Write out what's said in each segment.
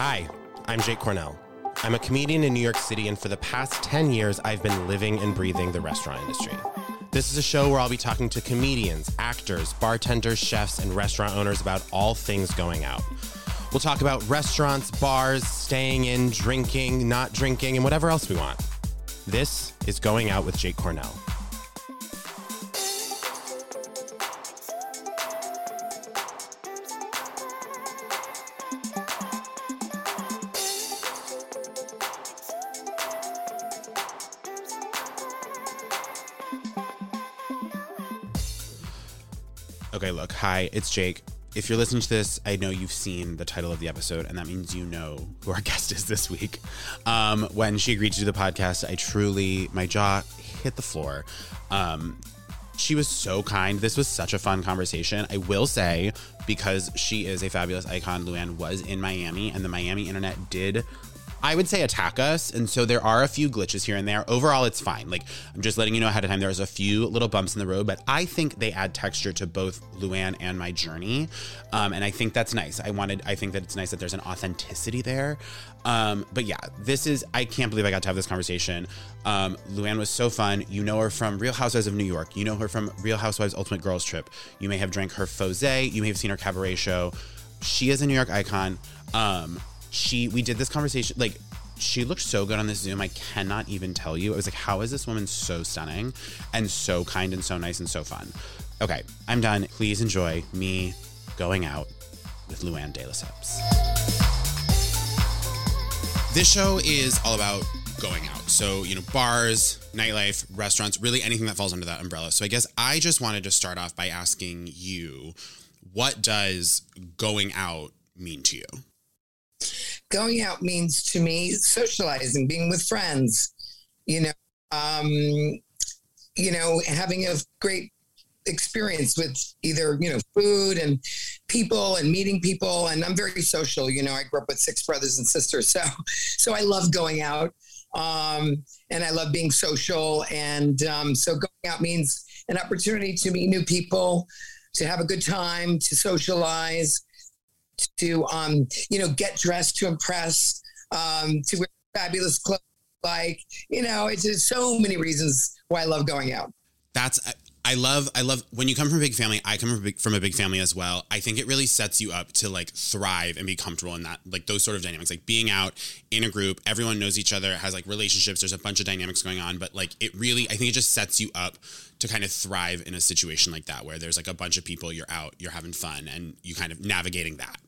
Hi, I'm Jake Cornell. I'm a comedian in New York City, and for the past 10 years, I've been living and breathing the restaurant industry. This is a show where I'll be talking to comedians, actors, bartenders, chefs, and restaurant owners about all things going out. We'll talk about restaurants, bars, staying in, drinking, not drinking, and whatever else we want. This is Going Out with Jake Cornell. Hi, it's Jake. If you're listening to this, I know you've seen the title of the episode, and that means you know who our guest is this week. Um, when she agreed to do the podcast, I truly, my jaw hit the floor. Um, she was so kind. This was such a fun conversation. I will say, because she is a fabulous icon, Luann was in Miami, and the Miami internet did I would say attack us. And so there are a few glitches here and there. Overall, it's fine. Like, I'm just letting you know ahead of time, there's a few little bumps in the road, but I think they add texture to both Luann and my journey. Um, and I think that's nice. I wanted, I think that it's nice that there's an authenticity there. Um, but yeah, this is, I can't believe I got to have this conversation. Um, Luann was so fun. You know her from Real Housewives of New York. You know her from Real Housewives Ultimate Girls Trip. You may have drank her Fosé. You may have seen her cabaret show. She is a New York icon. Um, she we did this conversation like she looked so good on this Zoom. I cannot even tell you. It was like, how is this woman so stunning and so kind and so nice and so fun? Okay, I'm done. Please enjoy me going out with Luann de Lesseps. This show is all about going out. So, you know, bars, nightlife, restaurants, really anything that falls under that umbrella. So, I guess I just wanted to start off by asking you what does going out mean to you? Going out means to me socializing, being with friends, you know, um, you know, having a great experience with either you know food and people and meeting people. And i'm very social you know i grew up with six brothers and sisters so so i love going out um, and i love being social. And um, so going out means an opportunity to meet new people to have a good time to socialize to um, you know get dressed to impress, um, to wear fabulous clothes. Like you know, it's just so many reasons why I love going out. That's I love I love when you come from a big family. I come from a big, from a big family as well. I think it really sets you up to like thrive and be comfortable in that like those sort of dynamics. Like being out in a group, everyone knows each other, has like relationships. There's a bunch of dynamics going on, but like it really, I think it just sets you up to kind of thrive in a situation like that where there's like a bunch of people, you're out, you're having fun, and you kind of navigating that.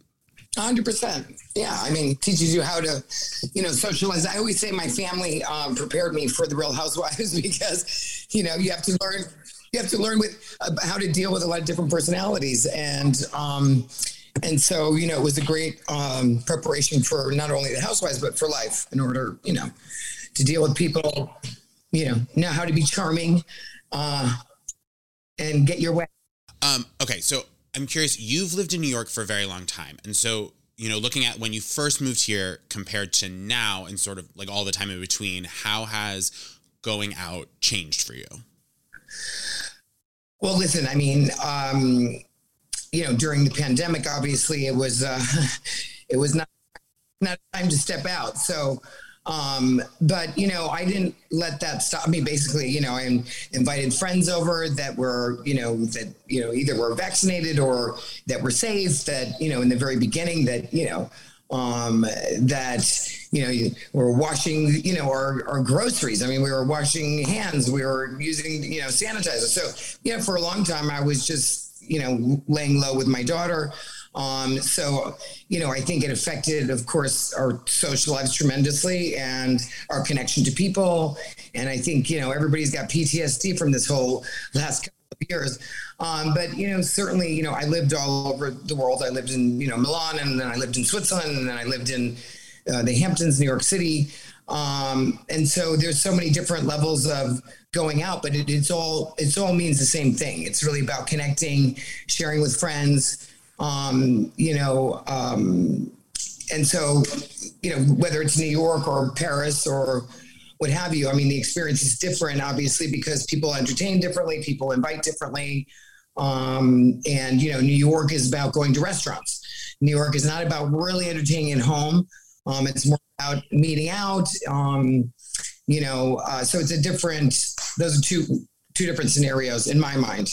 Hundred percent. Yeah, I mean, teaches you how to, you know, socialize. I always say my family um, prepared me for the Real Housewives because, you know, you have to learn. You have to learn with uh, how to deal with a lot of different personalities, and um, and so you know, it was a great um, preparation for not only the Housewives but for life. In order, you know, to deal with people, you know, know how to be charming, uh, and get your way. Um, okay, so I'm curious, you've lived in New York for a very long time. And so, you know, looking at when you first moved here compared to now and sort of like all the time in between, how has going out changed for you? Well, listen, I mean, um, you know, during the pandemic, obviously it was, uh, it was not, not time to step out. So, um, but you know, I didn't let that stop me. Basically, you know, I invited friends over that were, you know, that you know either were vaccinated or that were safe. That you know, in the very beginning, that you know, um, that you know, we're washing, you know, our, our groceries. I mean, we were washing hands. We were using, you know, sanitizer. So, you know, for a long time, I was just, you know, laying low with my daughter. Um, so, you know, I think it affected, of course, our social lives tremendously and our connection to people. And I think, you know, everybody's got PTSD from this whole last couple of years. Um, but, you know, certainly, you know, I lived all over the world. I lived in, you know, Milan and then I lived in Switzerland and then I lived in uh, the Hamptons, New York City. Um, and so there's so many different levels of going out, but it, it's all, it's all means the same thing. It's really about connecting, sharing with friends, um, you know, um, and so, you know, whether it's New York or Paris or what have you, I mean, the experience is different, obviously, because people entertain differently, people invite differently. Um, and, you know, New York is about going to restaurants. New York is not about really entertaining at home. Um, it's more about meeting out. Um, you know, uh, so it's a different. Those are two two different scenarios in my mind.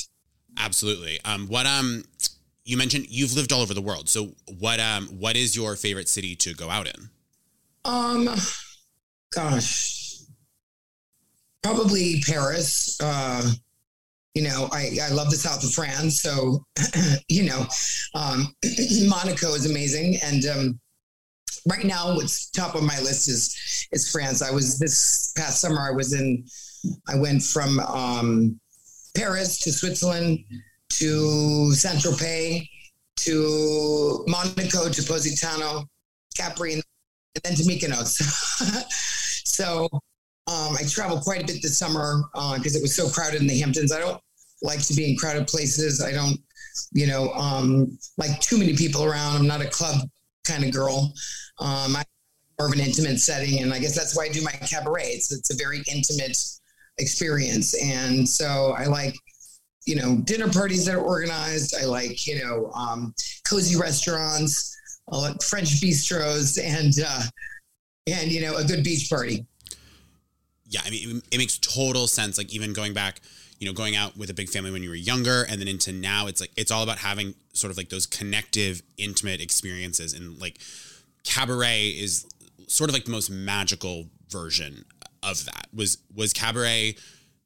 Absolutely. Um, what um, you mentioned you've lived all over the world. So what um, what is your favorite city to go out in? Um, gosh, probably Paris. Uh, you know, I, I love the south of France. So, you know, um, Monaco is amazing. And um, right now, what's top of my list is is France. I was this past summer. I was in. I went from um, Paris to Switzerland to Saint Tropez to Monaco to Positano, Capri, and then to Mykonos. so um, I traveled quite a bit this summer because uh, it was so crowded in the Hamptons. I don't like to be in crowded places. I don't, you know, um, like too many people around. I'm not a club kind of girl. Um, I'm more of an intimate setting, and I guess that's why I do my cabaret. It's it's a very intimate experience, and so I like. You know, dinner parties that are organized. I like, you know, um, cozy restaurants, like French bistros, and uh, and you know, a good beach party. Yeah, I mean, it makes total sense. Like even going back, you know, going out with a big family when you were younger and then into now, it's like, it's all about having sort of like those connective, intimate experiences. And like cabaret is sort of like the most magical version of that. Was, was cabaret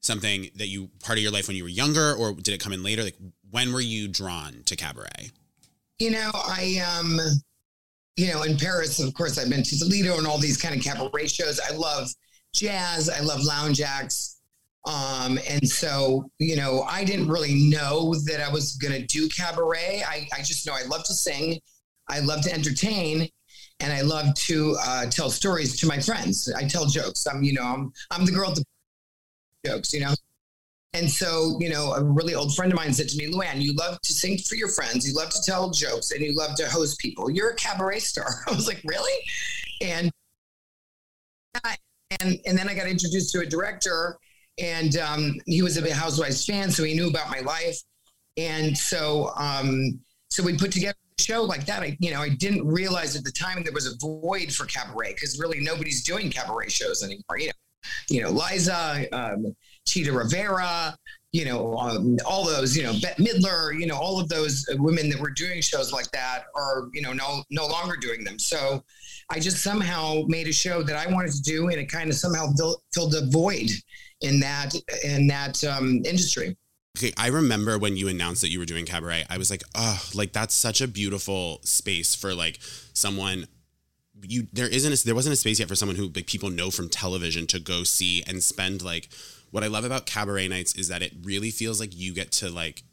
something that you part of your life when you were younger or did it come in later? Like when were you drawn to cabaret? You know, I, um, you know, in Paris, of course, I've been to the Lido and all these kind of cabaret shows. I love jazz. I love lounge acts. Um, and so, you know, I didn't really know that I was going to do cabaret. I, I just know I love to sing, I love to entertain, and I love to uh, tell stories to my friends. I tell jokes. I'm, you know, I'm I'm the girl at the jokes, you know. And so, you know, a really old friend of mine said to me, Luann, you love to sing for your friends, you love to tell jokes, and you love to host people. You're a cabaret star. I was like, really? And and and then I got introduced to a director and um, he was a big Housewives fan, so he knew about my life. And so, um, so we put together a show like that. I, you know, I didn't realize at the time there was a void for cabaret because really nobody's doing cabaret shows anymore. You know, you know, Liza, um, Chita Rivera, you know, um, all those, you know, Bette Midler, you know, all of those women that were doing shows like that are, you know, no no longer doing them. So I just somehow made a show that I wanted to do, and it kind of somehow filled a void in that in that um, industry. Okay, I remember when you announced that you were doing cabaret, I was like, oh, like that's such a beautiful space for like someone you there isn't a, there wasn't a space yet for someone who like people know from television to go see and spend like what I love about cabaret nights is that it really feels like you get to like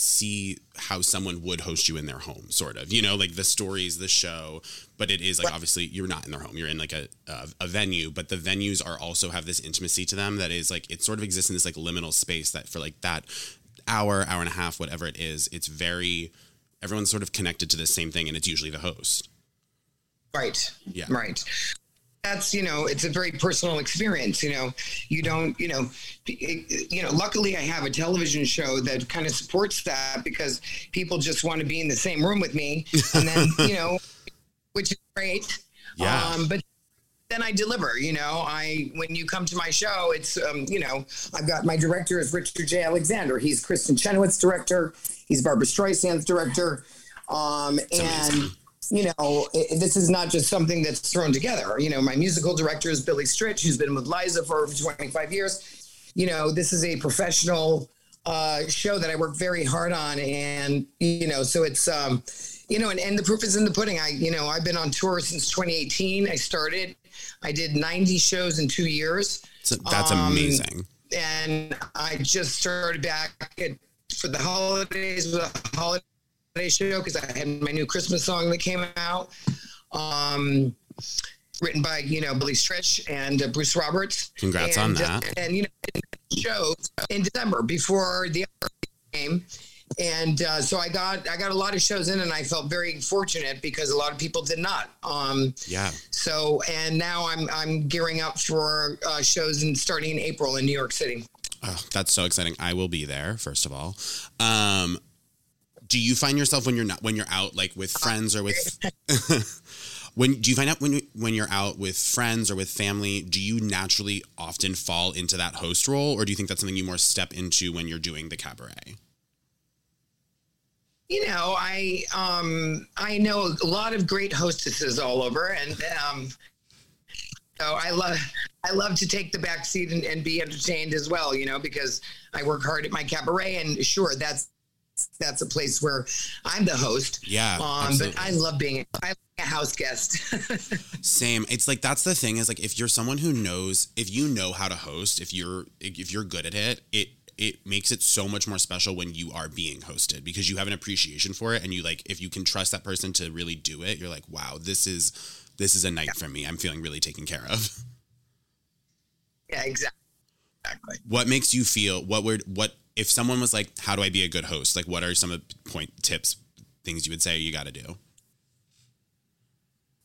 see how someone would host you in their home sort of you know like the stories the show but it is like obviously you're not in their home you're in like a, a, a venue but the venues are also have this intimacy to them that is like it sort of exists in this like liminal space that for like that hour hour and a half whatever it is it's very everyone's sort of connected to the same thing and it's usually the host right yeah right that's you know it's a very personal experience you know you don't you know you know luckily i have a television show that kind of supports that because people just want to be in the same room with me and then you know which is great yeah. Um, but then I deliver. You know, I when you come to my show, it's um, you know, I've got my director is Richard Jay Alexander. He's Kristin Chenoweth's director. He's Barbra Streisand's director. Um, and you know, it, this is not just something that's thrown together. You know, my musical director is Billy Stritch, who's been with Liza for over 25 years. You know, this is a professional uh, show that I work very hard on, and you know, so it's um, you know, and, and the proof is in the pudding. I, you know, I've been on tour since 2018. I started, I did 90 shows in two years. So that's um, amazing. And I just started back at, for the holidays with a holiday show because I had my new Christmas song that came out, um, written by you know Billy Stritch and uh, Bruce Roberts. Congrats and, on that! Uh, and you know, show in December before the game. And uh, so I got I got a lot of shows in, and I felt very fortunate because a lot of people did not. Um, yeah. So and now I'm I'm gearing up for uh, shows and starting in April in New York City. Oh, that's so exciting! I will be there. First of all, um, do you find yourself when you're not when you're out like with friends or with When do you find out when you, when you're out with friends or with family, do you naturally often fall into that host role, or do you think that's something you more step into when you're doing the cabaret? You know, I um, I know a lot of great hostesses all over, and um, so I love I love to take the back seat and, and be entertained as well. You know, because I work hard at my cabaret, and sure, that's that's a place where I'm the host. Yeah, um, but I love being I a house guest. Same. It's like that's the thing is like if you're someone who knows if you know how to host, if you're if you're good at it, it it makes it so much more special when you are being hosted because you have an appreciation for it and you like if you can trust that person to really do it, you're like, wow, this is this is a night yeah. for me. I'm feeling really taken care of. Yeah, exactly. Exactly. What makes you feel what would what if someone was like, how do I be a good host? Like what are some of point tips, things you would say you gotta do?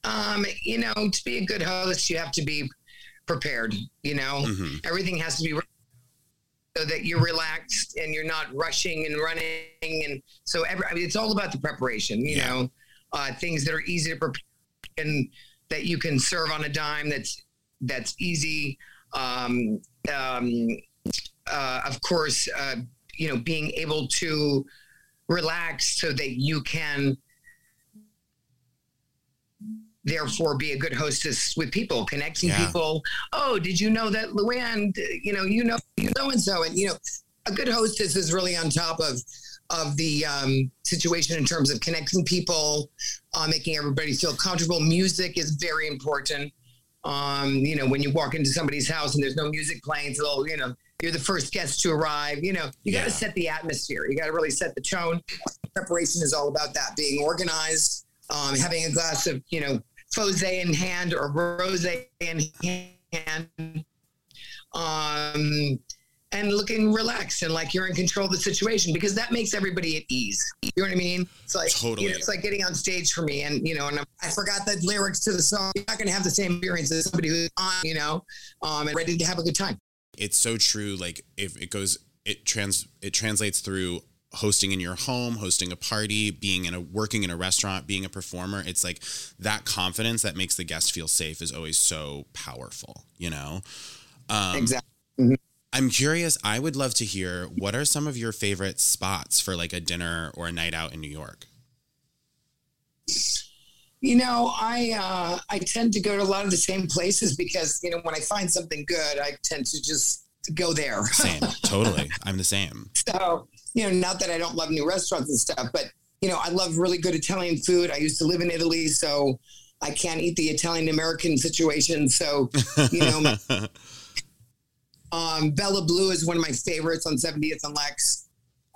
Um, you know, to be a good host, you have to be prepared. You know, mm-hmm. everything has to be so that you're relaxed and you're not rushing and running. And so every, I mean, it's all about the preparation, you yeah. know, uh, things that are easy to prepare and that you can serve on a dime. That's, that's easy. Um, um, uh, of course, uh, you know, being able to relax so that you can therefore be a good hostess with people, connecting yeah. people. Oh, did you know that Luann, you know, you know, so and so, and you know, a good hostess is really on top of of the um, situation in terms of connecting people, uh, making everybody feel comfortable. Music is very important. Um, you know, when you walk into somebody's house and there's no music playing, so you know you're the first guest to arrive. You know, you got to set the atmosphere. You got to really set the tone. Preparation is all about that, being organized, um, having a glass of you know Fosé in hand or Rose in hand, um, and looking relaxed and like you're in control of the situation because that makes everybody at ease. You know what I mean? It's like totally. You know, it's like getting on stage for me, and you know, and I forgot the lyrics to the song. You're not going to have the same experience as somebody who's on, you know, um, and ready to have a good time. It's so true. Like if it goes, it trans, it translates through hosting in your home, hosting a party, being in a working in a restaurant, being a performer, it's like that confidence that makes the guest feel safe is always so powerful, you know? Um, exactly. Mm-hmm. I'm curious, I would love to hear what are some of your favorite spots for like a dinner or a night out in New York? You know, I uh, I tend to go to a lot of the same places because you know when I find something good, I tend to just go there. same, totally. I'm the same. So you know, not that I don't love new restaurants and stuff, but you know, I love really good Italian food. I used to live in Italy, so I can't eat the Italian American situation. So, you know, um, Bella Blu is one of my favorites on 70th and Lex,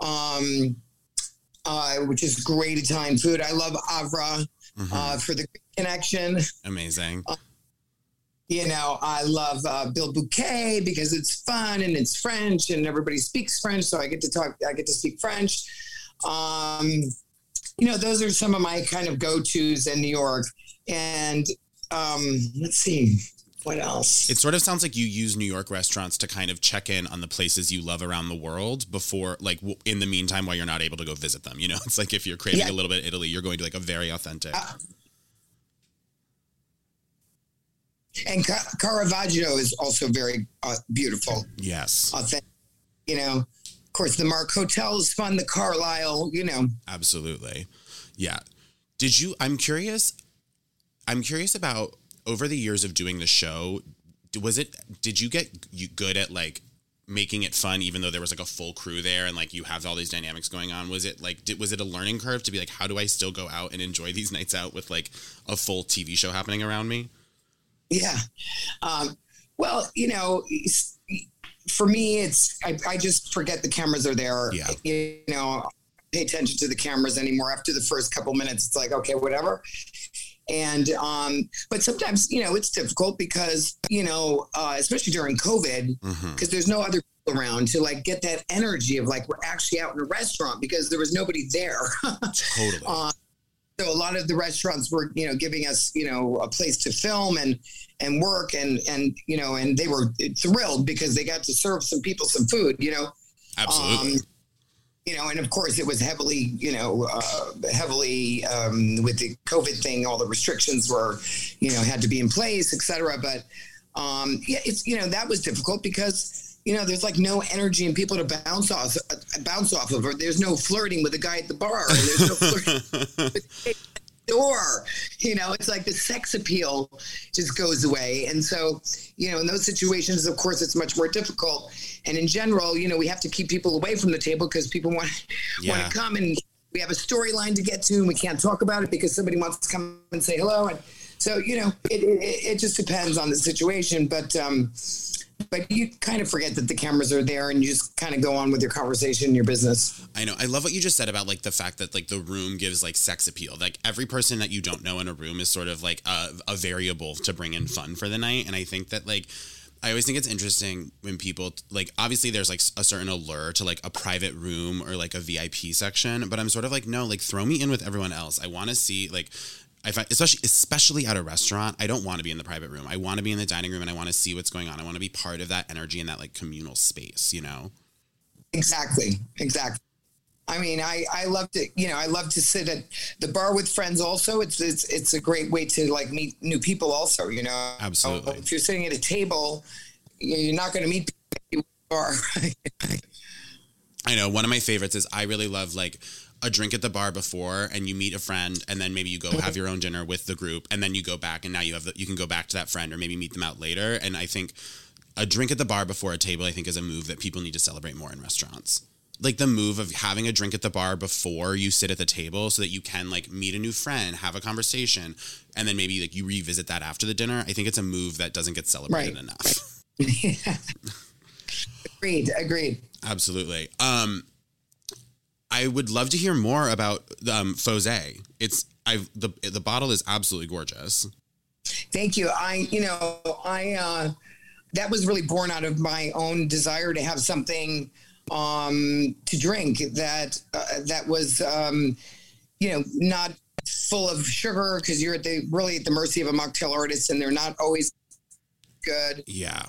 um, uh, which is great Italian food. I love Avra mm-hmm. uh, for the connection. Amazing. Uh, you know, I love uh, Bilboquet because it's fun and it's French and everybody speaks French, so I get to talk. I get to speak French. Um, you know, those are some of my kind of go tos in New York. And um, let's see, what else? It sort of sounds like you use New York restaurants to kind of check in on the places you love around the world before, like, in the meantime, while you're not able to go visit them. You know, it's like if you're craving yeah. a little bit Italy, you're going to like a very authentic. Uh, And Caravaggio is also very uh, beautiful. Yes. Authentic. You know, of course, the Mark Hotel is fun. The Carlyle, you know. Absolutely. Yeah. Did you? I'm curious. I'm curious about over the years of doing the show. Was it? Did you get you good at like making it fun, even though there was like a full crew there and like you have all these dynamics going on? Was it like? Did, was it a learning curve to be like, how do I still go out and enjoy these nights out with like a full TV show happening around me? Yeah. Um, well, you know, for me, it's I, I, just forget the cameras are there. Yeah. You know, pay attention to the cameras anymore. After the first couple minutes, it's like okay, whatever. And um, but sometimes you know it's difficult because you know, uh, especially during COVID, because mm-hmm. there's no other people around to like get that energy of like we're actually out in a restaurant because there was nobody there. totally. Uh, so a lot of the restaurants were, you know, giving us, you know, a place to film and and work and and you know, and they were thrilled because they got to serve some people some food, you know. Absolutely. Um, you know, and of course it was heavily, you know, uh, heavily um, with the COVID thing, all the restrictions were, you know, had to be in place, et cetera. But um, yeah, it's, you know, that was difficult because, you know, there's like no energy and people to bounce off, uh, bounce off of, or there's no flirting with the guy at the bar. There's no flirting door. You know, it's like the sex appeal just goes away. And so, you know, in those situations, of course, it's much more difficult. And in general, you know, we have to keep people away from the table because people want yeah. want to come and we have a storyline to get to and we can't talk about it because somebody wants to come and say hello. And so, you know, it, it, it just depends on the situation. But um, but you kind of forget that the cameras are there and you just kind of go on with your conversation your business. I know. I love what you just said about like the fact that like the room gives like sex appeal. Like every person that you don't know in a room is sort of like a, a variable to bring in fun for the night. And i think that like I always think it's interesting when people like obviously there's like a certain allure to like a private room or like a VIP section, but I'm sort of like no, like throw me in with everyone else. I want to see like I find, especially especially at a restaurant, I don't want to be in the private room. I want to be in the dining room and I want to see what's going on. I want to be part of that energy and that like communal space, you know? Exactly. Exactly. I mean, I, I love to, you know, I love to sit at the bar with friends also. It's, it's, it's a great way to like meet new people also, you know? Absolutely. If you're sitting at a table, you're not going to meet people bar. I know one of my favorites is I really love like a drink at the bar before and you meet a friend and then maybe you go have your own dinner with the group and then you go back and now you have the, you can go back to that friend or maybe meet them out later. And i think a drink at the bar before a table i think is a move that people need to celebrate more in restaurants. Like the move of having a drink at the bar before you sit at the table so that you can like meet a new friend have a conversation and then maybe like you revisit that after the dinner i think it's a move that doesn't get celebrated right. enough. Yeah. agreed. Agreed. Absolutely. Um I would love to hear more about um, Fosé. It's I the the bottle is absolutely gorgeous. Thank you. I you know I uh, that was really born out of my own desire to have something um, to drink that uh, that was um, you know not full of sugar because you're at the really at the mercy of a mocktail artist and they're not always good. Yeah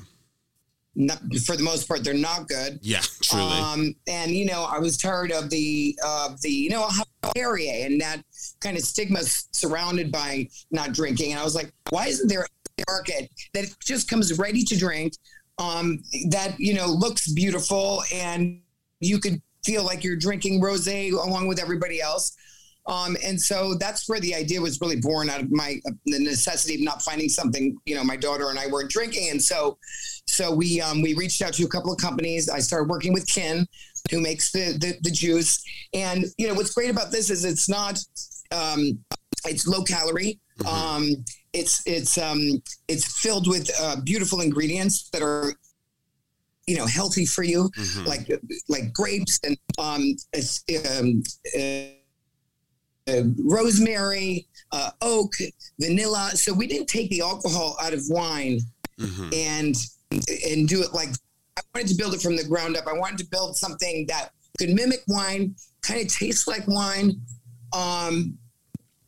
not, for the most part, they're not good. Yeah, truly. Um, and you know, I was tired of the of uh, the you know Perrier and that kind of stigma surrounded by not drinking. And I was like, why isn't there a market that just comes ready to drink, um, that you know looks beautiful and you could feel like you're drinking rosé along with everybody else. Um, and so that's where the idea was really born out of my uh, the necessity of not finding something. You know, my daughter and I weren't drinking, and so so we um, we reached out to a couple of companies. I started working with Kin, who makes the, the, the juice. And you know what's great about this is it's not um, it's low calorie. Mm-hmm. Um, it's it's um, it's filled with uh, beautiful ingredients that are you know healthy for you, mm-hmm. like like grapes and um, um uh, rosemary, uh, oak, vanilla. So we didn't take the alcohol out of wine. Mm-hmm. And and do it like I wanted to build it from the ground up. I wanted to build something that could mimic wine, kind of taste like wine, um,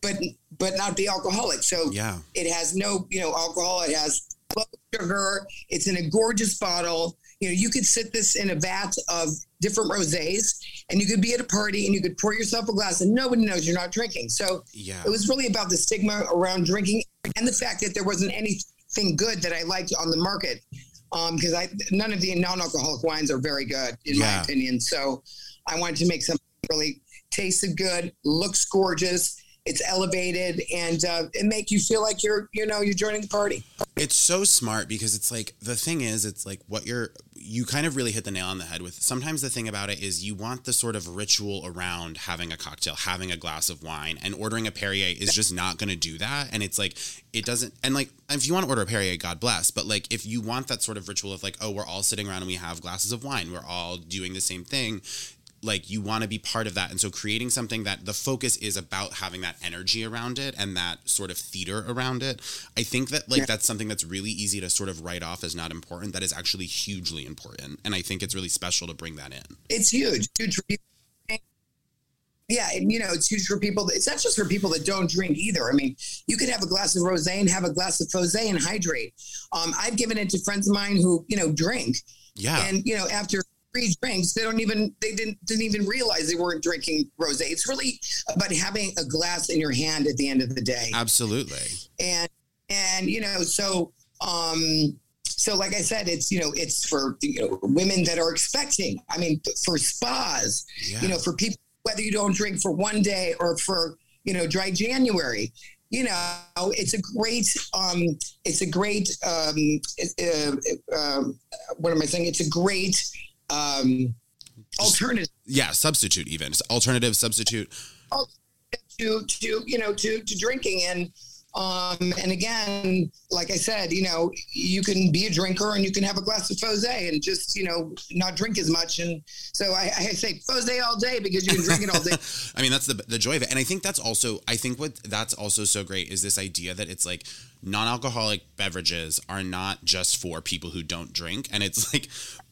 but but not be alcoholic. So yeah, it has no you know alcohol. It has sugar. It's in a gorgeous bottle. You know, you could sit this in a vat of different rosés, and you could be at a party and you could pour yourself a glass, and nobody knows you're not drinking. So yeah, it was really about the stigma around drinking and the fact that there wasn't anything good that I liked on the market because um, I none of the non-alcoholic wines are very good in yeah. my opinion. So I wanted to make something really tasted good, looks gorgeous, it's elevated, and uh, it make you feel like you're you know you're joining the party. It's so smart because it's like the thing is it's like what you're you kind of really hit the nail on the head with. Sometimes the thing about it is you want the sort of ritual around having a cocktail having a glass of wine and ordering a perrier is just not going to do that. And it's like it doesn't and like if you want to order a perrier god bless. But like if you want that sort of ritual of like oh we're all sitting around and we have glasses of wine we're all doing the same thing like you want to be part of that and so creating something that the focus is about having that energy around it and that sort of theater around it i think that like yeah. that's something that's really easy to sort of write off as not important that is actually hugely important and i think it's really special to bring that in it's huge huge yeah, and you know, it's huge for people. It's not just for people that don't drink either. I mean, you could have a glass of rosé and have a glass of rosé and hydrate. Um, I've given it to friends of mine who, you know, drink. Yeah. And, you know, after free drinks. They don't even they didn't didn't even realize they weren't drinking rosé. It's really about having a glass in your hand at the end of the day. Absolutely. And and you know, so um so like I said, it's you know, it's for you know, women that are expecting. I mean, for spas, Yeah. you know, for people whether you don't drink for one day or for you know dry January. You know, it's a great, um, it's a great, um, uh, uh, what am I saying? It's a great um, alternative. Yeah, substitute even. Alternative substitute. to to you know to to drinking. And um and again like i said you know you can be a drinker and you can have a glass of fose and just you know not drink as much. And so i, I say fose all day because you can drink it all day. I mean, that's the the joy of it, and I think that's also I think what that's also so great is this idea that it's like non-alcoholic beverages are not just for people who don't drink, and it's like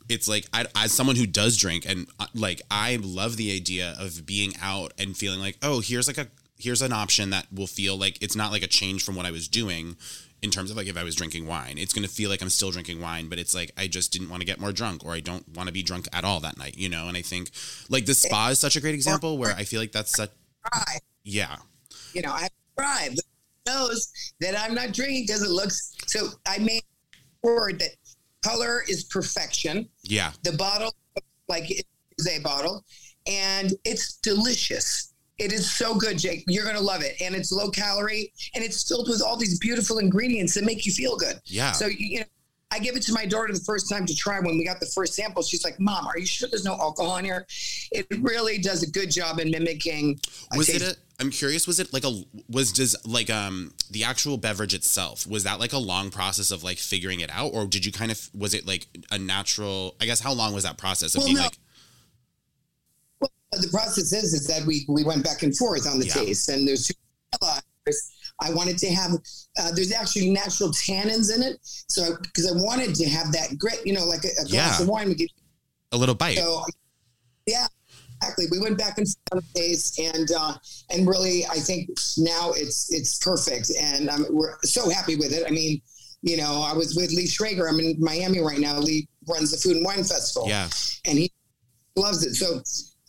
it's like I, as someone who does drink and uh, like I love the idea of being out and feeling like oh here's like a here's an option that will feel like it's not like a change from what I was doing in terms of like if I was drinking wine. It's going to feel like I'm still drinking wine, but it's like I just didn't want to get more drunk or I don't want to be drunk at all that night, you know? And I think like the spa is such a great example where I feel like that's such yeah. you know i tried but knows that i'm not drinking because it looks so i made word that color is perfection Yeah. the bottle like it is a bottle and it's delicious it is so good jake you're gonna love it and it's low calorie and it's filled with all these beautiful ingredients that make you feel good Yeah. so you know I give it to my daughter the first time to try when we got the first sample. She's like, "Mom, are you sure there's no alcohol in here?" It really does a good job in mimicking. was it a I'm curious was it like a was does like um the actual beverage itself was that like a long process of like figuring it out or did you kind of was it like a natural I guess how long was that process of Well, being no. like Well, the process is is that we we went back and forth on the Yeah. taste, and there's two I wanted to have uh, there's actually natural tannins in it, so because I wanted to have that grit, you know, like a, a glass Yeah. of wine would give. a little bite? So, yeah, exactly. We went back and forth the and uh, and really, I think now it's it's perfect, and um, we're so happy with it. I mean, you know, I was with Lee Schrager. I'm in Miami right now. Lee runs the Food and Wine Festival yeah. and he loves it. So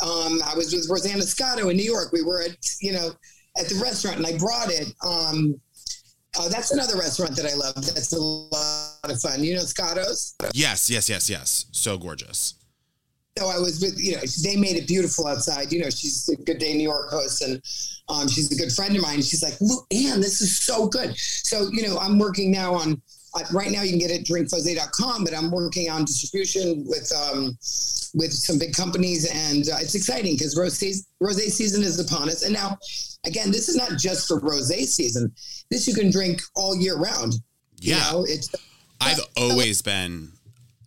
um, I was with Rosanna Scotto in New York. We were at you know at the restaurant, and I brought it. Um, uh, that's another restaurant that I love. That's a lot of fun. You know Scotto's. Yes, yes, yes, yes. So gorgeous. So I was with you know they made it beautiful outside. You know she's a Good Day New York host, and um, she's a good friend of mine. She's like, look, Ann, this is so good. So you know I'm working now on. Uh, right now, you can get it at drinkfose.com, but I'm working on distribution with um, with some big companies, and uh, it's exciting because rose rose season is upon us. And now, again, this is not just for rose season. This you can drink all year round. You Yeah. know, it's I've always been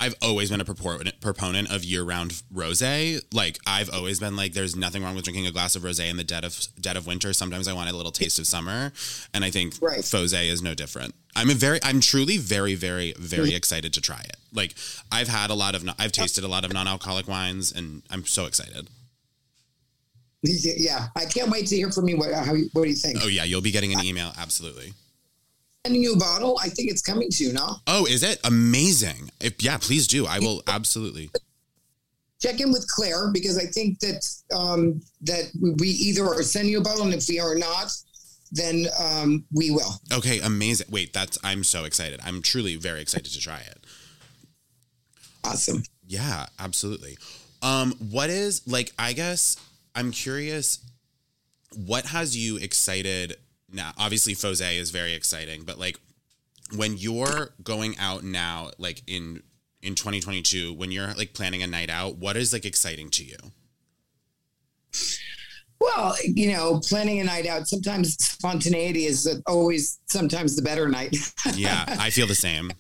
I've always been a proponent proponent of year-round rosé. Like I've always been like there's nothing wrong with drinking a glass of rosé in the dead of dead of winter. Sometimes I want a little taste of summer, and I think Right. Fosé is no different. I'm a very I'm truly very very very mm-hmm. excited to try it. Like I've had a lot of I've tasted a lot of non-alcoholic wines and I'm so excited. yeah. I can't wait to hear from you. What how you, what do you think? Oh yeah, you'll be getting an email absolutely. Sending you a bottle. I think it's coming to you now. Oh, is it amazing? If yeah, please do. I will absolutely. check in with Claire because I think that um, that we either are sending you a bottle, and if we are not, then um, we will. Okay, amazing. Wait, that's I'm so excited. I'm truly very excited to try it. Awesome. Yeah, absolutely. Um, what is like? I guess I'm curious. What has you excited now? Obviously, Fosé is very exciting, but like when you're going out now, like in in 2022, when you're like planning a night out, what is like exciting to you? Well, you know, planning a night out. Sometimes spontaneity is always sometimes the better night. Yeah, I feel the same.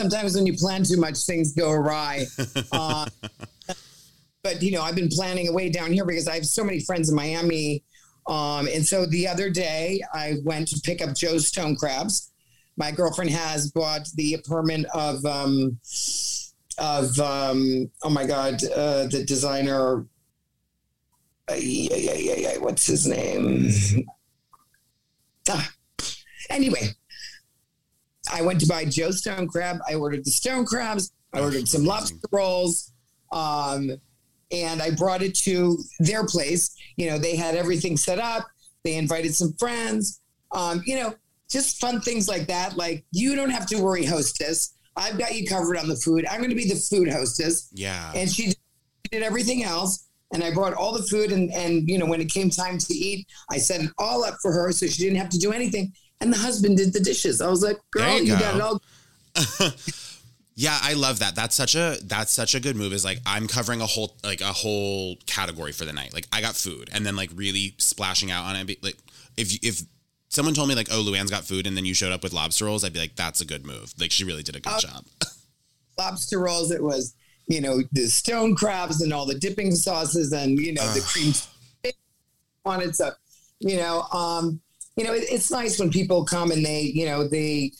sometimes when you plan too much, things go awry. Uh, but you know, I've been planning away down here because I have so many friends in Miami. Um, and so the other day, I went to pick up Joe's stone crabs. My girlfriend has bought the apartment of um, of um, oh my god, uh, the designer. Yeah, yeah, yeah, yeah. What's his name? Ah. Anyway, I went to buy Joe's stone crab. I ordered the stone crabs. I ordered some lobster rolls. Um, and I brought it to their place. You know, they had everything set up. They invited some friends. Um, you know, just fun things like that. Like you don't have to worry, hostess. I've got you covered on the food. I'm going to be the food hostess. Yeah. And she did everything else. And I brought all the food. And, and, you know, when it came time to eat, I set it all up for her so she didn't have to do anything. And the husband did the dishes. I was like, girl, There you you, go. got it all. Yeah, I love that. That's such a that's such a good move. Is like I'm covering a whole like a whole category for the night. Like I got food, and then like really splashing out on it. Like if if someone told me like, oh, Luann's got food, and then you showed up with lobster rolls, I'd be like, that's a good move. Like she really did a good Oh. job. lobster rolls. It was, you know, the stone crabs and all the dipping sauces and, you know, the cream on it. So, you know, um, you know, it, it's nice when people come and they, you know, they,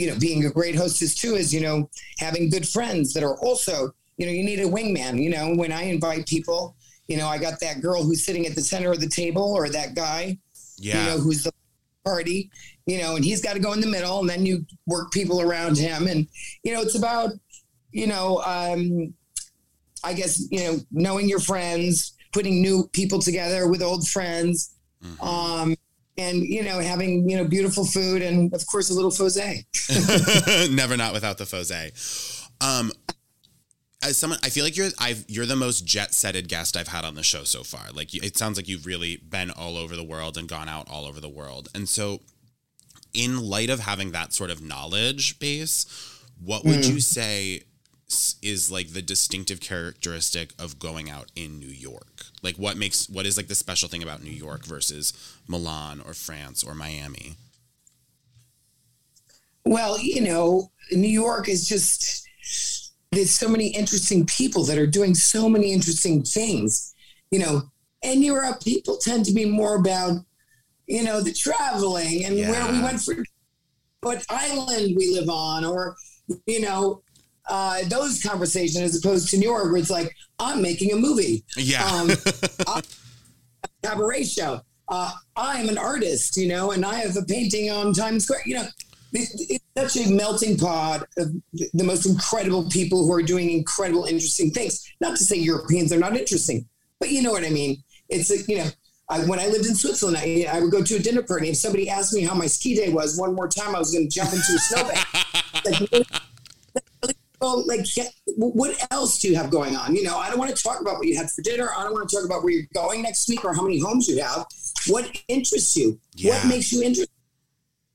you know, being a great hostess too is, you know, having good friends that are also, you know, you need a wingman. You know, when I invite people, you know, I got that girl who's sitting at the center of the table or that guy, Yeah, you know, who's the party, you know, and he's got to go in the middle and then you work people around him. And, you know, it's about, you know, um, I guess, you know, knowing your friends, putting new people together with old friends, Mhm. um, and, you know, having, you know, beautiful food and of course a little fose. Never not without the fose. Um, as someone, I feel like you're I've you're the most jet setted guest I've had on the show so far. Like it sounds like you've really been all over the world and gone out all over the world. And so, in light of having that sort of knowledge base, what would you say s- is like the distinctive characteristic of going out in New York? Like what makes what is like the special thing about New York versus Milan or France or Miami? Well, you know, New York is just there's so many interesting people that are doing so many interesting things, you know. In Europe, people tend to be more about, you know, the traveling and where we went for what island we live on, or you know, uh, those conversations as opposed to New York, where it's like I'm making a movie Yeah. um, I- cabaret show. Uh, I'm an artist, you know, and I have a painting on Times Square. You know, it, it's such a melting pot of the most incredible people who are doing incredible, interesting things. Not to say Europeans are not interesting, but you know what I mean. It's like, you know, I, when I lived in Switzerland, I, I would go to a dinner party. If somebody asked me how my ski day was, one more time, I was going to jump into a snowbank. like, well, like, what else do you have going on? You know, I don't want to talk about what you had for dinner. I don't want to talk about where you're going next week or how many homes you have. What interests you? Yeah. What makes you interested?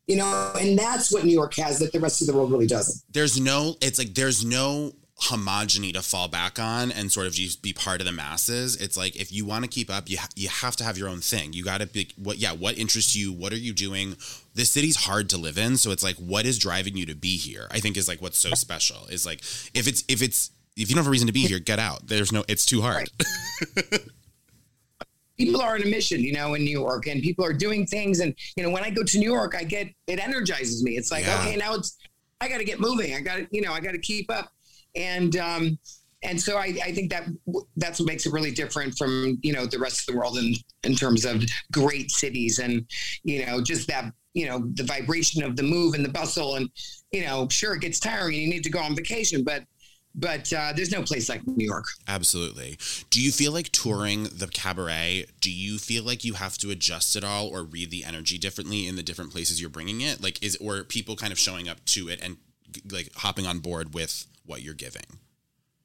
You know, and that's what New York has that the rest of the world really doesn't. there's no it's like there's no homogeny to fall back on and sort of just be part of the masses it's like if you want to keep up you ha- you have to have your own thing you got to be what yeah what interests you what are you doing this city's hard to live in so it's like what is driving you to be here i think is like what's so special is like if it's if it's if you don't have a reason to be here get out there's no it's too hard people are on a mission, you know, in New York, and people are doing things. And you know, when I go to New York, I get it energizes me. It's like, Yeah. okay, now it's I got to get moving. I got to, you know, I got to keep up. And um, and so I, I think that that's what makes it really different from you know the rest of the world in in terms of great cities and you know just that you know the vibration of the move and the bustle and you know sure it gets tiring and you need to go on vacation but but uh, there's no place like New York. Absolutely. Do you feel like touring the cabaret? Do you feel like you have to adjust it all or read the energy differently in the different places you're bringing it? Like, is or people kind of showing up to it and like hopping on board with what you're giving?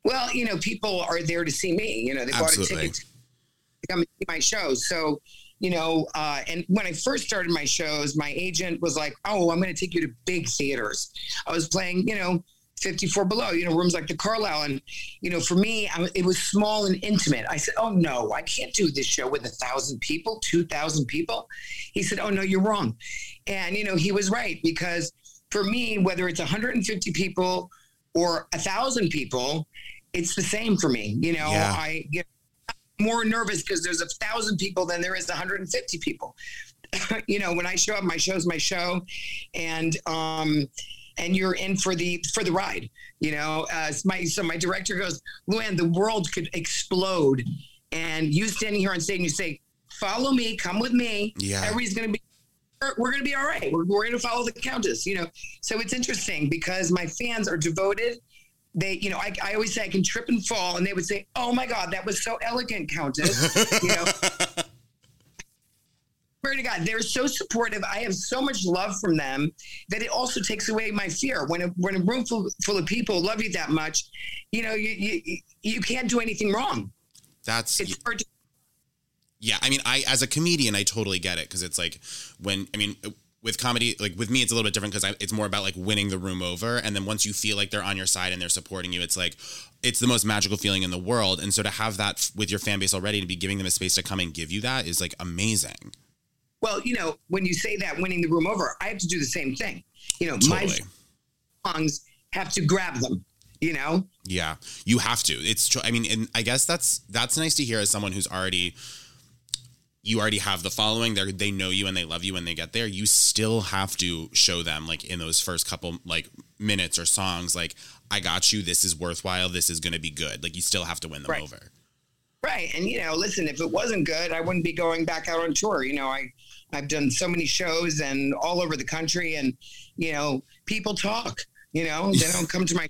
Well, you know, people are there to see me. You know, they bought a ticket to come and see my shows. So, you know, uh, and when I first started my shows, my agent was like, "Oh, I'm going to take you to big theaters." I was playing, you know, 54 below, you know, rooms like the Carlyle, and you know, for me, I, it was small and intimate. I said, "Oh no, I can't do this show with a thousand people, two thousand people." He said, "Oh no, you're wrong," and you know, he was right because for me, whether it's 150 people or a thousand people, it's the same for me. You know, Yeah. I get more nervous because there's a thousand people than there is 150 people. you know, when I show up, my show's my show, and um, and you're in for the for the ride. You know, uh, my so my director goes, Luann, the world could explode, and you standing here on stage and you say, "Follow me, come with me." Yeah. everybody's gonna be. We're, we're gonna be all right. We're, we're gonna follow the countess. You know, so it's interesting because my fans are devoted. they, you know, I, I always say I can trip and fall, and they would say, "Oh my God, that was so elegant, Countess." you know. Swear to God, they're so supportive. I have so much love from them that it also takes away my fear. When a when a room full, full of people love you that much, you know, you you, you can't do anything wrong. That's It's hard to Yeah, I mean, I as a comedian, I totally get it because it's like when I mean, with comedy, like with me, it's a little bit different because it's more about like winning the room over, and then once you feel like they're on your side and they're supporting you, it's like it's the most magical feeling in the world. And so to have that f- with your fan base already, to be giving them a space to come and give you that is like amazing. Well, you know, when you say that winning the room over, I have to do the same thing. You know, Totally. my songs have to grab them. You know, Yeah, you have to. It's true. I mean, and I guess that's that's nice to hear as someone who's already you already have the following. They they know you and they love you when they get there. You still have to show them like in those first couple like minutes or songs like I got you. This is worthwhile. This is going to be good. Like you still have to win them Right. over. right? And you know, listen, if it wasn't good, I wouldn't be going back out on tour. You know, I I've done so many shows and all over the country, and you know, people talk. You know, they don't come to my.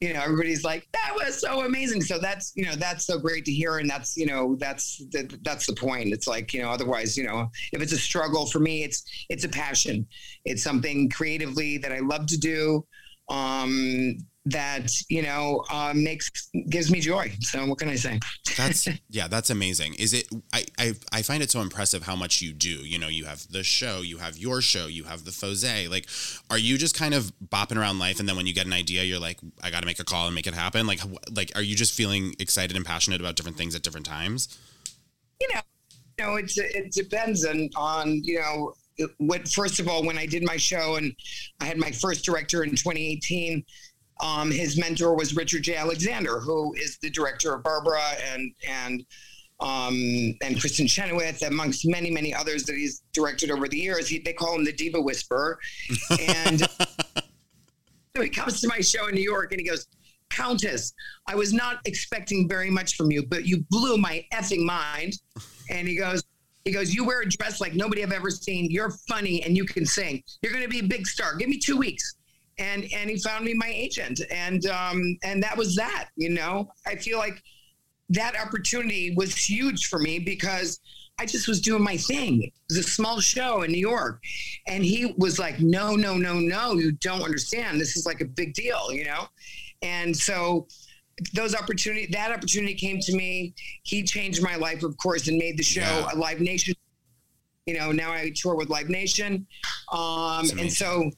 You know, everybody's like, "That was so amazing." So that's you know, that's so great to hear, and that's you know, that's that's the point. It's like you know, otherwise, you know, if it's a struggle for me, it's it's a passion. It's something creatively that I love to do. Um, that you know uh, makes gives me joy. So what can I say? That's yeah, that's amazing. Is it? I, I I find it so impressive how much you do. You know, you have the show, you have your show, you have the Fosé. Like, are you just kind of bopping around life, and then when you get an idea, you're like, I got to make a call and make it happen. Like, like, are you just feeling excited and passionate about different things at different times? you know, you know, it's it depends on on you know what. First of all, when I did my show and I had my first director in 2018, um, his mentor was Richard Jay Alexander, who is the director of Barbra and and um, and Kristin Chenoweth, amongst many many others that he's directed over the years. He, they call him the Diva Whisperer, and so he comes to my show in New York and he goes. Countess, I was not expecting very much from you, but you blew my effing mind. And he goes, he goes, you wear a dress like nobody I've ever seen. You're funny and you can sing. You're going to be a big star. Give me two weeks. And and he found me my agent, and um and that was that. You know, I feel like that opportunity was huge for me because I just was doing my thing. It was a small show in New York, and he was like, "No, no, no, no, you don't understand. This is like a big deal, you know." And so those opportunity that opportunity came to me. He changed my life, of course, and made the show Yeah. a Live Nation. You know, now I tour with Live Nation, um, and so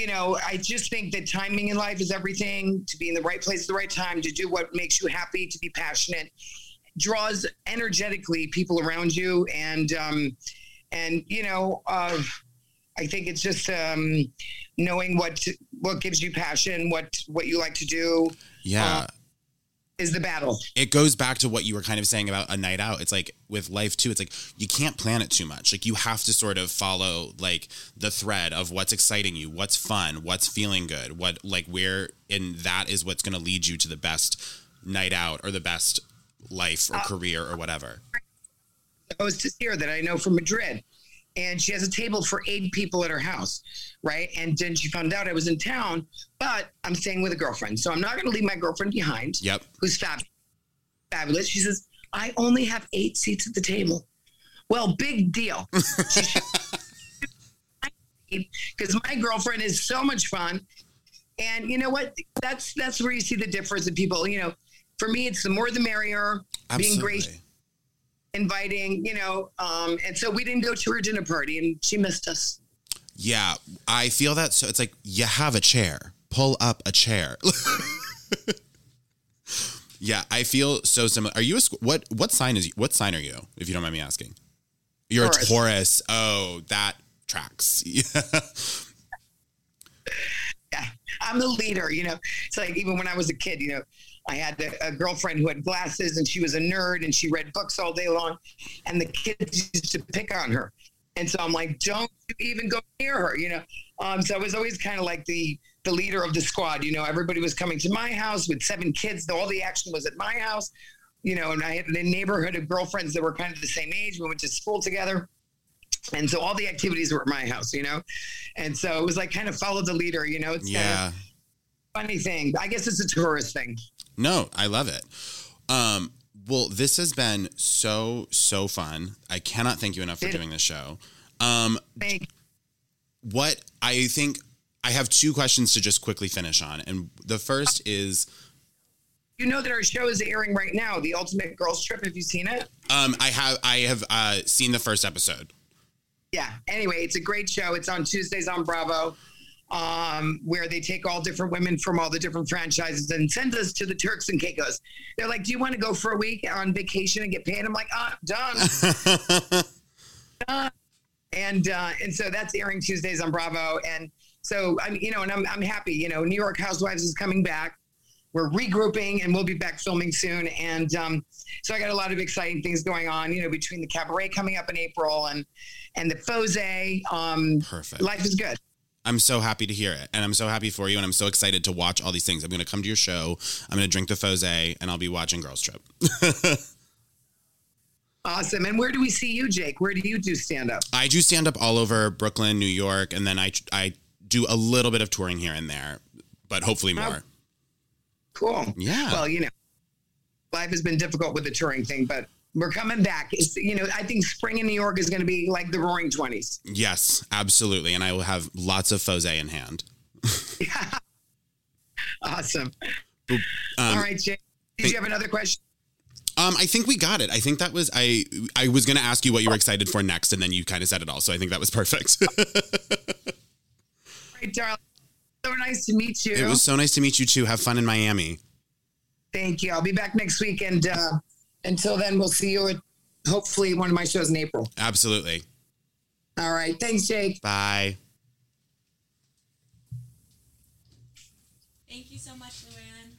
you know, I just think that timing in life is everything. To be in the right place at the right time, to do what makes you happy, to be passionate, draws energetically people around you, and um, and you know, uh, I think it's just um, knowing what what gives you passion, what what you like to do Yeah. Uh, is the battle. it goes back to what you were kind of saying about a night out. It's like with life too. It's like you can't plan it too much. Like you have to sort of follow like the thread of what's exciting you, what's fun, what's feeling good, what like where, and that is what's going to lead you to the best night out or the best life or uh, career or whatever. I was hostess here that I know from Madrid. And she has a table for eight people at her house, right? And then she found out I was in town, but I'm staying with a girlfriend. So I'm not going to leave my girlfriend behind, Yep. who's fab- fabulous. She says, I only have eight seats at the table. Well, big deal. Because my girlfriend is so much fun. And you know what? That's that's where you see the difference in people. You know, for me, it's the more the merrier. Being Absolutely. gracious inviting, you know, um, and so we didn't go to her dinner party and she missed us. Yeah, I feel that. So it's like you have a chair, pull up a chair. yeah, I feel so similar. Are you a what? What sign is what sign are you? If you don't mind me asking, you're a Taurus. Taurus. Oh, that tracks. Yeah. Yeah, I'm the leader, you know. It's like even when I was a kid, you know, I had a, a girlfriend who had glasses and she was a nerd and she read books all day long, and the kids used to pick on her. And so I'm like, don't you even go near her, you know. Um, so I was always kind of like the the leader of the squad, you know. Everybody was coming to my house with seven kids. All the action was at my house, you know. And I had a neighborhood of girlfriends that were kind of the same age. We went to school together. And so all the activities were at my house, you know? And so it was like kind of follow the leader, you know? It's kind of- Yeah. funny thing. I guess it's a tourist thing. No, I love it. Um, well, this has been so so fun. I cannot thank you enough for doing this show. Um, what I think I have two questions to just quickly finish on, and the first is you know that our show is airing right now, The Ultimate Girls Trip. Have you seen it? um, I have I have uh, seen the first episode. Yeah. Anyway, it's a great show. It's on Tuesdays on Bravo, um, where they take all different women from all the different franchises and send us to the Turks and Caicos. They're like, "Do you want to go for a week on vacation and get paid?" I'm like, "Ah, done." done. And uh, and so that's airing Tuesdays on Bravo. And so I'm, you know, and I'm I'm happy. You know, New York Housewives is coming back. We're regrouping, and we'll be back filming soon. And um, so I got a lot of exciting things going on. You know, between the cabaret coming up in April and and the Fosé. Um, Perfect. life is good. I'm so happy to hear it, and I'm so happy for you, and I'm so excited to watch all these things. I'm going to come to your show. I'm going to drink the Fosé, and I'll be watching Girls Trip. Awesome. And where do we see you, Jake? Where do you do stand up? I do stand up all over Brooklyn, New York, and then I I do a little bit of touring here and there, but hopefully more. Cool. Yeah. Well, you know, life has been difficult with the touring thing, but we're coming back. It's, you know, I think spring in New York is going to be like the Roaring Twenties. Yes, absolutely, and I will have lots of Fosé in hand. yeah. Awesome. Um, All right, Jake. Did you have another question? Um, I think we got it. I think that was I. I was going to ask you what you were excited for next, and then you kind of said it all. So I think that was perfect. All right, darling. So nice to meet you. it was so nice to meet you too. Have fun in Miami. Thank you. I'll be back next week, and uh, until then, we'll see you at hopefully one of my shows in April. Absolutely. All right. Thanks, Jake. Bye. Thank you so much, Luann.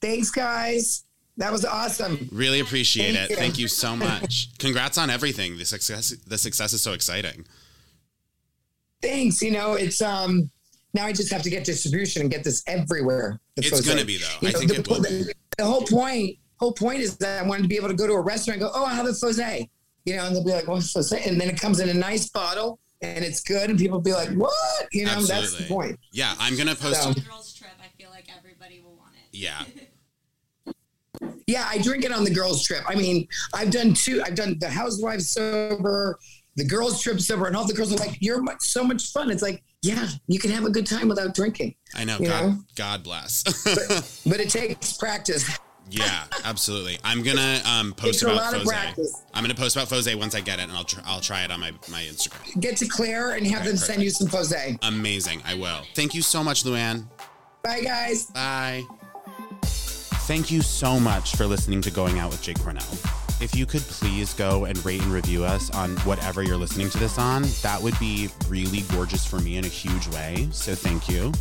Thanks, guys. That was awesome. Really appreciate Thank it. you. Thank you so much. Congrats on everything. The success. The success is so exciting. Thanks. You know, it's um now I just have to get distribution and get this everywhere. The It's gonna be, though. You I know, think the, it will be. the, the whole point whole point is that I wanted to be able to go to a restaurant and go, oh, I'll have a Fosé. You know, and they'll be like, what's Fosé? And then it comes in a nice bottle and it's good, and people be like, what? You know, that's the point. Yeah, I'm gonna post. So- The girls' trip, I feel like everybody will want it. Yeah. Yeah, I drink it on the girls' trip. I mean, I've done two. I've done the housewives sober, the girls' trip sober, and all the girls are like, "You're much, so much fun." It's like, yeah, you can have a good time without drinking, I know. You God. know? God bless. but it takes practice. Yeah, absolutely. I'm gonna um, post about Fosé. I'm gonna post about Fosé once I get it, and I'll tr- I'll try it on my my Instagram. Get to Claire and have Okay, them send you some Fosé. Amazing. I will. Thank you so much, Luann. Bye, guys. Bye. Thank you so much for listening to Going Out with Jake Cornell. If you could please go and rate and review us on whatever you're listening to this on, that would be really gorgeous for me in a huge way. So thank you.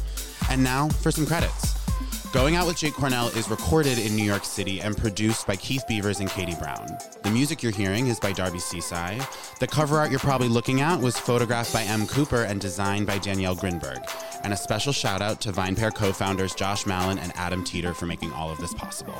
And now for some credits. Going Out with Jake Cornell is recorded in New York City and produced by Keith Beavers and Katie Brown. The music you're hearing is by Darby Seaside. The cover art you're probably looking at was photographed by M. Cooper and designed by Danielle Grinberg. And a special shout out to VinePair co founders Josh Malin and Adam Teeter for making all of this possible.